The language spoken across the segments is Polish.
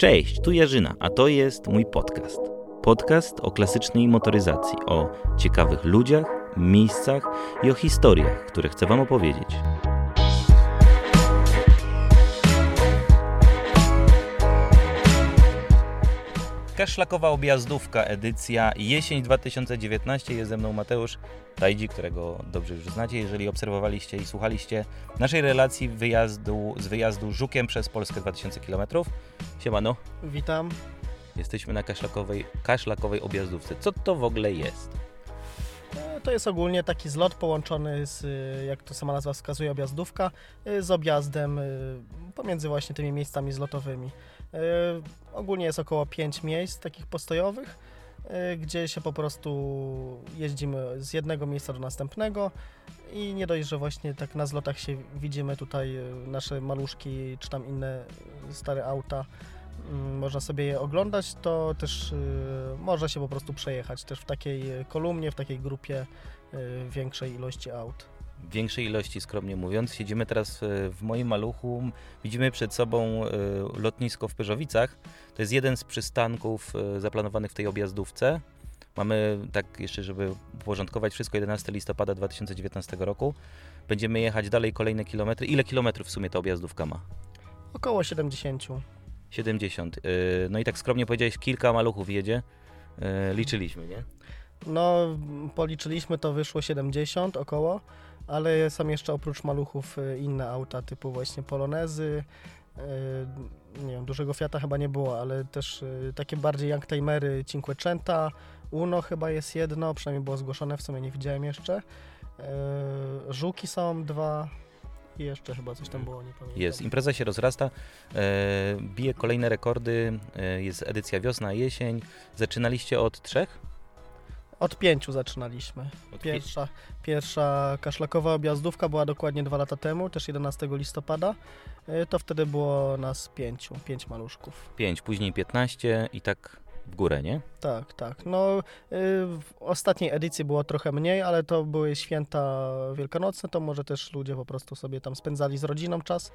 Cześć, tu Jarzyna, a to jest mój podcast. Podcast o klasycznej motoryzacji, o ciekawych ludziach, miejscach i o historiach, które chcę Wam opowiedzieć. Kaszlakowa objazdówka, edycja jesień 2019. Jest ze mną Mateusz Tajdzi, którego dobrze już znacie, jeżeli obserwowaliście i słuchaliście naszej relacji wyjazdu, z wyjazdu Żukiem przez Polskę 2000 km. Siemano, Witam. jesteśmy na kaszlakowej, kaszlakowej objazdówce. Co to w ogóle jest? E, To jest ogólnie taki zlot połączony z, y, jak to sama nazwa wskazuje, objazdówka, y, z objazdem pomiędzy właśnie tymi miejscami zlotowymi. Y, Ogólnie jest około 5 miejsc takich postojowych, y, gdzie się po prostu jeździmy z jednego miejsca do następnego i nie dość, że właśnie tak na zlotach się widzimy tutaj y, nasze maluszki czy tam inne stare auta, mm, można sobie je oglądać, to też można się po prostu przejechać też w takiej kolumnie, w takiej grupie większej ilości aut. Większej ilości, skromnie mówiąc. Siedzimy teraz e, w moim maluchu. Widzimy przed sobą e, lotnisko w Pyrzowicach. To jest jeden z przystanków e, zaplanowanych w tej objazdówce. Mamy, tak jeszcze, żeby uporządkować wszystko, 11 listopada 2019 roku. Będziemy jechać dalej kolejne kilometry. Ile kilometrów w sumie ta objazdówka ma? Około 70. 70. E, No i tak skromnie powiedziałeś, kilka maluchów jedzie. Liczyliśmy, nie? No, policzyliśmy to wyszło 70 około, ale są jeszcze oprócz maluchów y, inne auta typu właśnie Polonezy. y, Nie wiem, dużego Fiata chyba nie było, ale też y, takie bardziej youngtimery Cinquecenta, Uno chyba jest jedno, przynajmniej było zgłoszone, w sumie nie widziałem jeszcze. Żuki są dwa i jeszcze chyba coś tam było, nie pamiętam. Jest, impreza się rozrasta, e, bije kolejne rekordy, e, jest edycja wiosna, jesień. Zaczynaliście od trzech? Od pięciu zaczynaliśmy. Od pi- Pierwsza, pierwsza kaszlakowa objazdówka była dokładnie dwa lata temu, też 11 listopada. Y, To wtedy było nas pięciu, pięć maluszków. pięć, później 15 i tak w górę, nie? Tak, tak. No, y, w ostatniej edycji było trochę mniej, ale to były święta wielkanocne, to może też ludzie po prostu sobie tam spędzali z rodziną czas,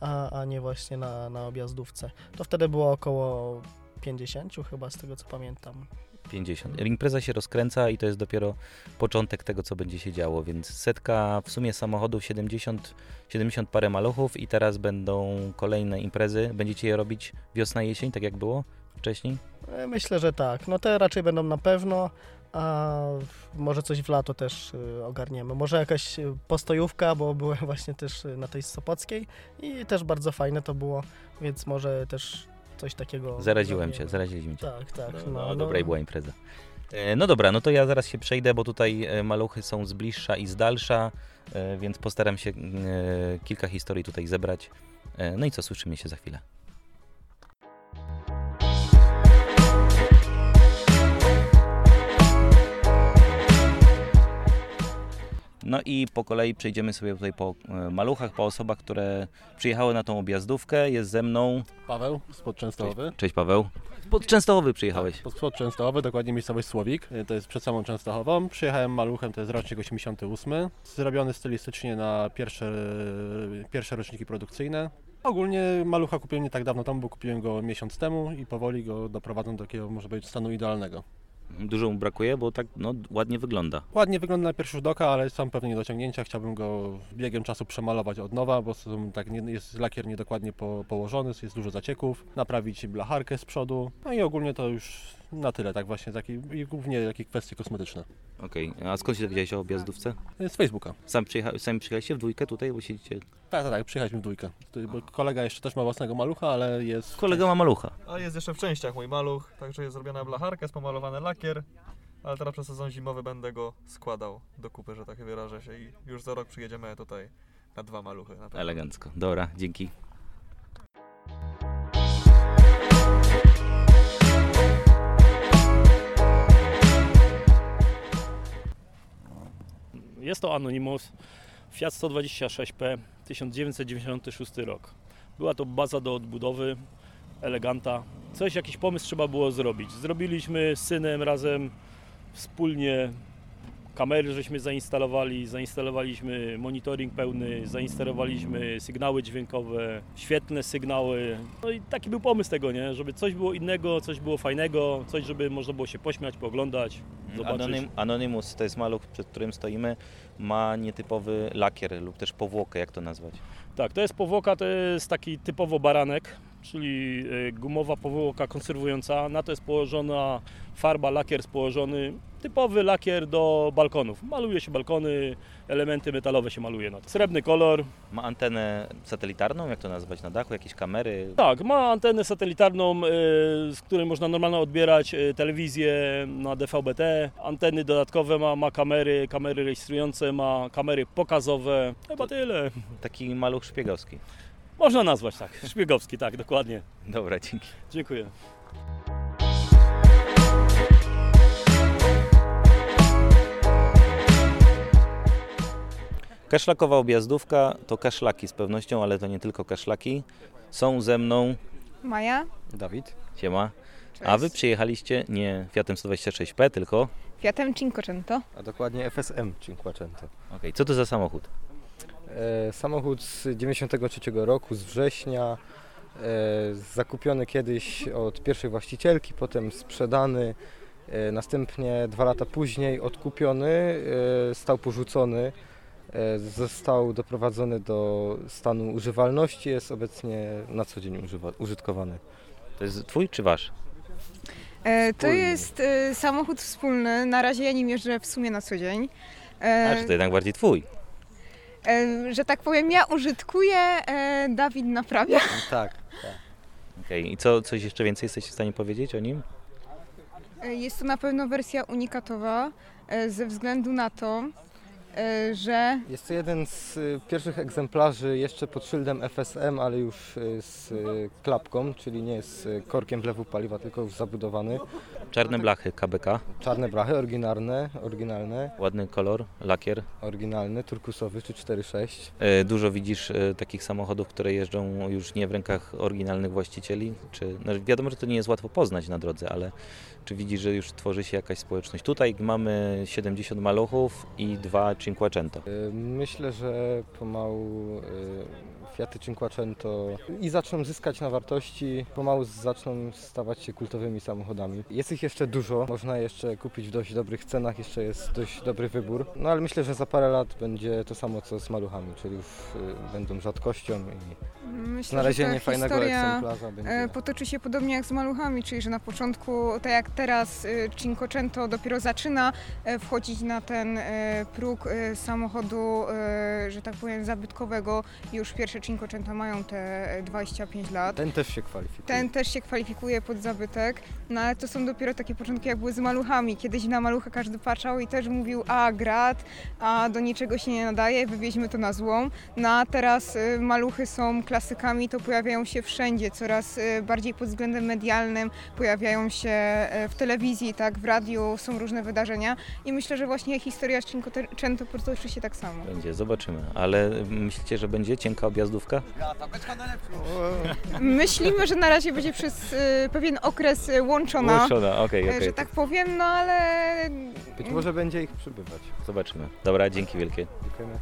a, a nie właśnie na, na objazdówce. To wtedy było około 50 chyba, z tego co pamiętam. 50. Impreza się rozkręca i to jest dopiero początek tego, co będzie się działo, więc setka w sumie samochodów, 70, 70 parę maluchów i teraz będą kolejne imprezy. Będziecie je robić wiosna, jesień, tak jak było wcześniej? E, Myślę, że tak. No te raczej będą na pewno, a może coś w lato też y, ogarniemy. Może jakaś y, postojówka, bo byłem właśnie też y, na tej Sopockiej i też bardzo fajne to było, więc może też coś takiego Zaraziłem cię, zaraziliśmy cię. Tak, tak. No, No, no, dobra i była impreza. E, No dobra, no to ja zaraz się przejdę, bo tutaj e, maluchy są z bliższa i z dalsza, e, więc postaram się e, kilka historii tutaj zebrać. No i co, słyszymy się za chwilę. No i po kolei przejdziemy sobie tutaj po e, maluchach, po osobach, które przyjechały na tą objazdówkę. Jest ze mną... Paweł spod Częstochowy. Cześć Paweł. Pod Częstochowy przyjechałeś. Pod, spod Częstochowy, dokładnie miejscowość Słowik. Y, To jest przed samą Częstochową. Przyjechałem maluchem, to jest rocznik 88. Zrobiony stylistycznie na pierwsze, pierwsze roczniki produkcyjne. Ogólnie malucha kupiłem nie tak dawno temu, bo kupiłem go miesiąc temu i powoli go doprowadzam do takiego, może być, stanu idealnego. Dużo mu brakuje, bo tak no, ładnie wygląda. Ładnie wygląda na pierwszy rzut oka, ale są pewne niedociągnięcia. Chciałbym go biegiem czasu przemalować od nowa, bo są, tak, nie, jest lakier niedokładnie po, położony, jest dużo zacieków. Naprawić blacharkę z przodu. No i ogólnie to już na tyle, tak właśnie, taki, i głównie takie kwestie kosmetyczne. Okej, a skąd się dowiedziałeś o objazdówce? Z Facebooka. Sam przyjecha, sami przyjechaliście w dwójkę tutaj, bo siedzicie... Tak, tak, tak, przyjechaliśmy w dwójkę. Tu- Bo kolega jeszcze też ma własnego malucha, ale jest... Kolega ma malucha. A jest jeszcze w częściach mój maluch, także jest zrobiona blacharka, jest pomalowany lakier, ale teraz przez sezon zimowy będę go składał do kupy, że tak wyrażę się i już za rok przyjedziemy tutaj na dwa maluchy. Na pewno. Elegancko. Dobra, dzięki. Jest to Anonymous Fiat 126P 1996 rok. Była to baza do odbudowy, eleganta. Coś, jakiś pomysł trzeba było zrobić. Zrobiliśmy z synem razem wspólnie Kamery żeśmy zainstalowali, zainstalowaliśmy monitoring pełny, zainstalowaliśmy sygnały dźwiękowe, świetne sygnały. No i taki był pomysł tego, nie? Żeby coś było innego, coś było fajnego, coś, żeby można było się pośmiać, pooglądać, zobaczyć. Anonym, Anonymous to jest maluch, przed którym stoimy. Ma nietypowy lakier lub też powłokę, jak to nazwać. Tak, to jest powłoka, to jest taki typowo baranek, czyli y, gumowa powłoka konserwująca. Na to jest położona farba, lakier położony. Typowy lakier do balkonów. Maluje się balkony, elementy metalowe się maluje na to. Srebrny kolor. Ma antenę satelitarną, jak to nazwać, na dachu, jakieś kamery. Tak, ma antenę satelitarną, y, z której można normalnie odbierać y, telewizję na DVB-T. Anteny dodatkowe ma, ma kamery, kamery rejestrujące, ma kamery pokazowe. Chyba tyle. Taki maluch szpiegowski. Można nazwać tak. Szpiegowski, tak, dokładnie. Dobra, dzięki. Dziękuję. Kaszlakowa objazdówka to kaszlaki z pewnością, ale to nie tylko kaszlaki. Są ze mną, Maja, Dawid? siema, cześć. a wy przyjechaliście nie Fiatem 126P, tylko... Fiatem Cinquecento. A dokładnie FSM Cinquecento. Okej, co to za samochód? E, samochód z 93 roku, z września, e, zakupiony kiedyś od pierwszej właścicielki, potem sprzedany, e, następnie dwa lata później odkupiony, e, stał porzucony, został doprowadzony do stanu używalności, jest obecnie na co dzień używa, użytkowany. To jest twój czy wasz? E, to jest e, samochód wspólny. Na razie ja nim jeżdżę w sumie na co dzień. E, A, czy to jednak bardziej twój? e, że tak powiem, ja użytkuję, e, Dawid naprawia. Tak. Okej, i co, coś jeszcze więcej jesteście w stanie powiedzieć o nim? E, Jest to na pewno wersja unikatowa e, ze względu na to, e, że Jest to jeden z y, pierwszych egzemplarzy jeszcze pod szyldem FSM, ale już y, z y, klapką, czyli nie z korkiem wlewu paliwa, tylko już zabudowany. Czarne blachy KBK, Czarne brachy, oryginalne, oryginalne, ładny kolor, lakier. oryginalny, turkusowy czy 4.6. E, Dużo widzisz e, takich samochodów, które jeżdżą już nie w rękach oryginalnych właścicieli? Czy, no wiadomo, że to nie jest łatwo poznać na drodze, ale czy widzisz, że już tworzy się jakaś społeczność? Tutaj mamy 70 maluchów i dwa Cinquecento. Y, Myślę, że pomału y, Fiaty Cinquecento i zaczną zyskać na wartości, pomału zaczną stawać się kultowymi samochodami. Jest ich jeszcze dużo, można je jeszcze kupić w dość dobrych cenach, jeszcze jest dość dobry wybór. No ale myślę, że za parę lat będzie to samo co z maluchami, czyli już y, będą rzadkością i myślę, znalezienie fajnego egzemplarza e, będzie... potoczy się podobnie jak z maluchami, czyli że na początku, tak jak teraz, Cinquecento dopiero zaczyna e, wchodzić na ten e, próg samochodu, e, że tak powiem, zabytkowego. Już pierwsze Cinquecento mają te e, 25 lat. Ten też się kwalifikuje. Ten też się kwalifikuje pod zabytek, no ale to są dopiero takie początki jak były z maluchami. Kiedyś na malucha każdy patrzał i też mówił, a grat, a do niczego się nie nadaje, wywieźmy to na złom. No a teraz y, maluchy są klasykami, to pojawiają się wszędzie, coraz y, bardziej pod względem medialnym, pojawiają się y, w telewizji, tak, w radiu, są różne wydarzenia i myślę, że właśnie historia z Cinquecento potoczy się tak samo. Będzie, zobaczymy. Ale myślicie, że będzie cienka objazdówka? Myślimy, że na razie będzie przez y, pewien okres y, łączona. Łączona, okej, E, okej. że tak powiem, no ale Być może będzie ich przybywać. Zobaczymy. Dobra, dzięki wielkie. Dziękujemy.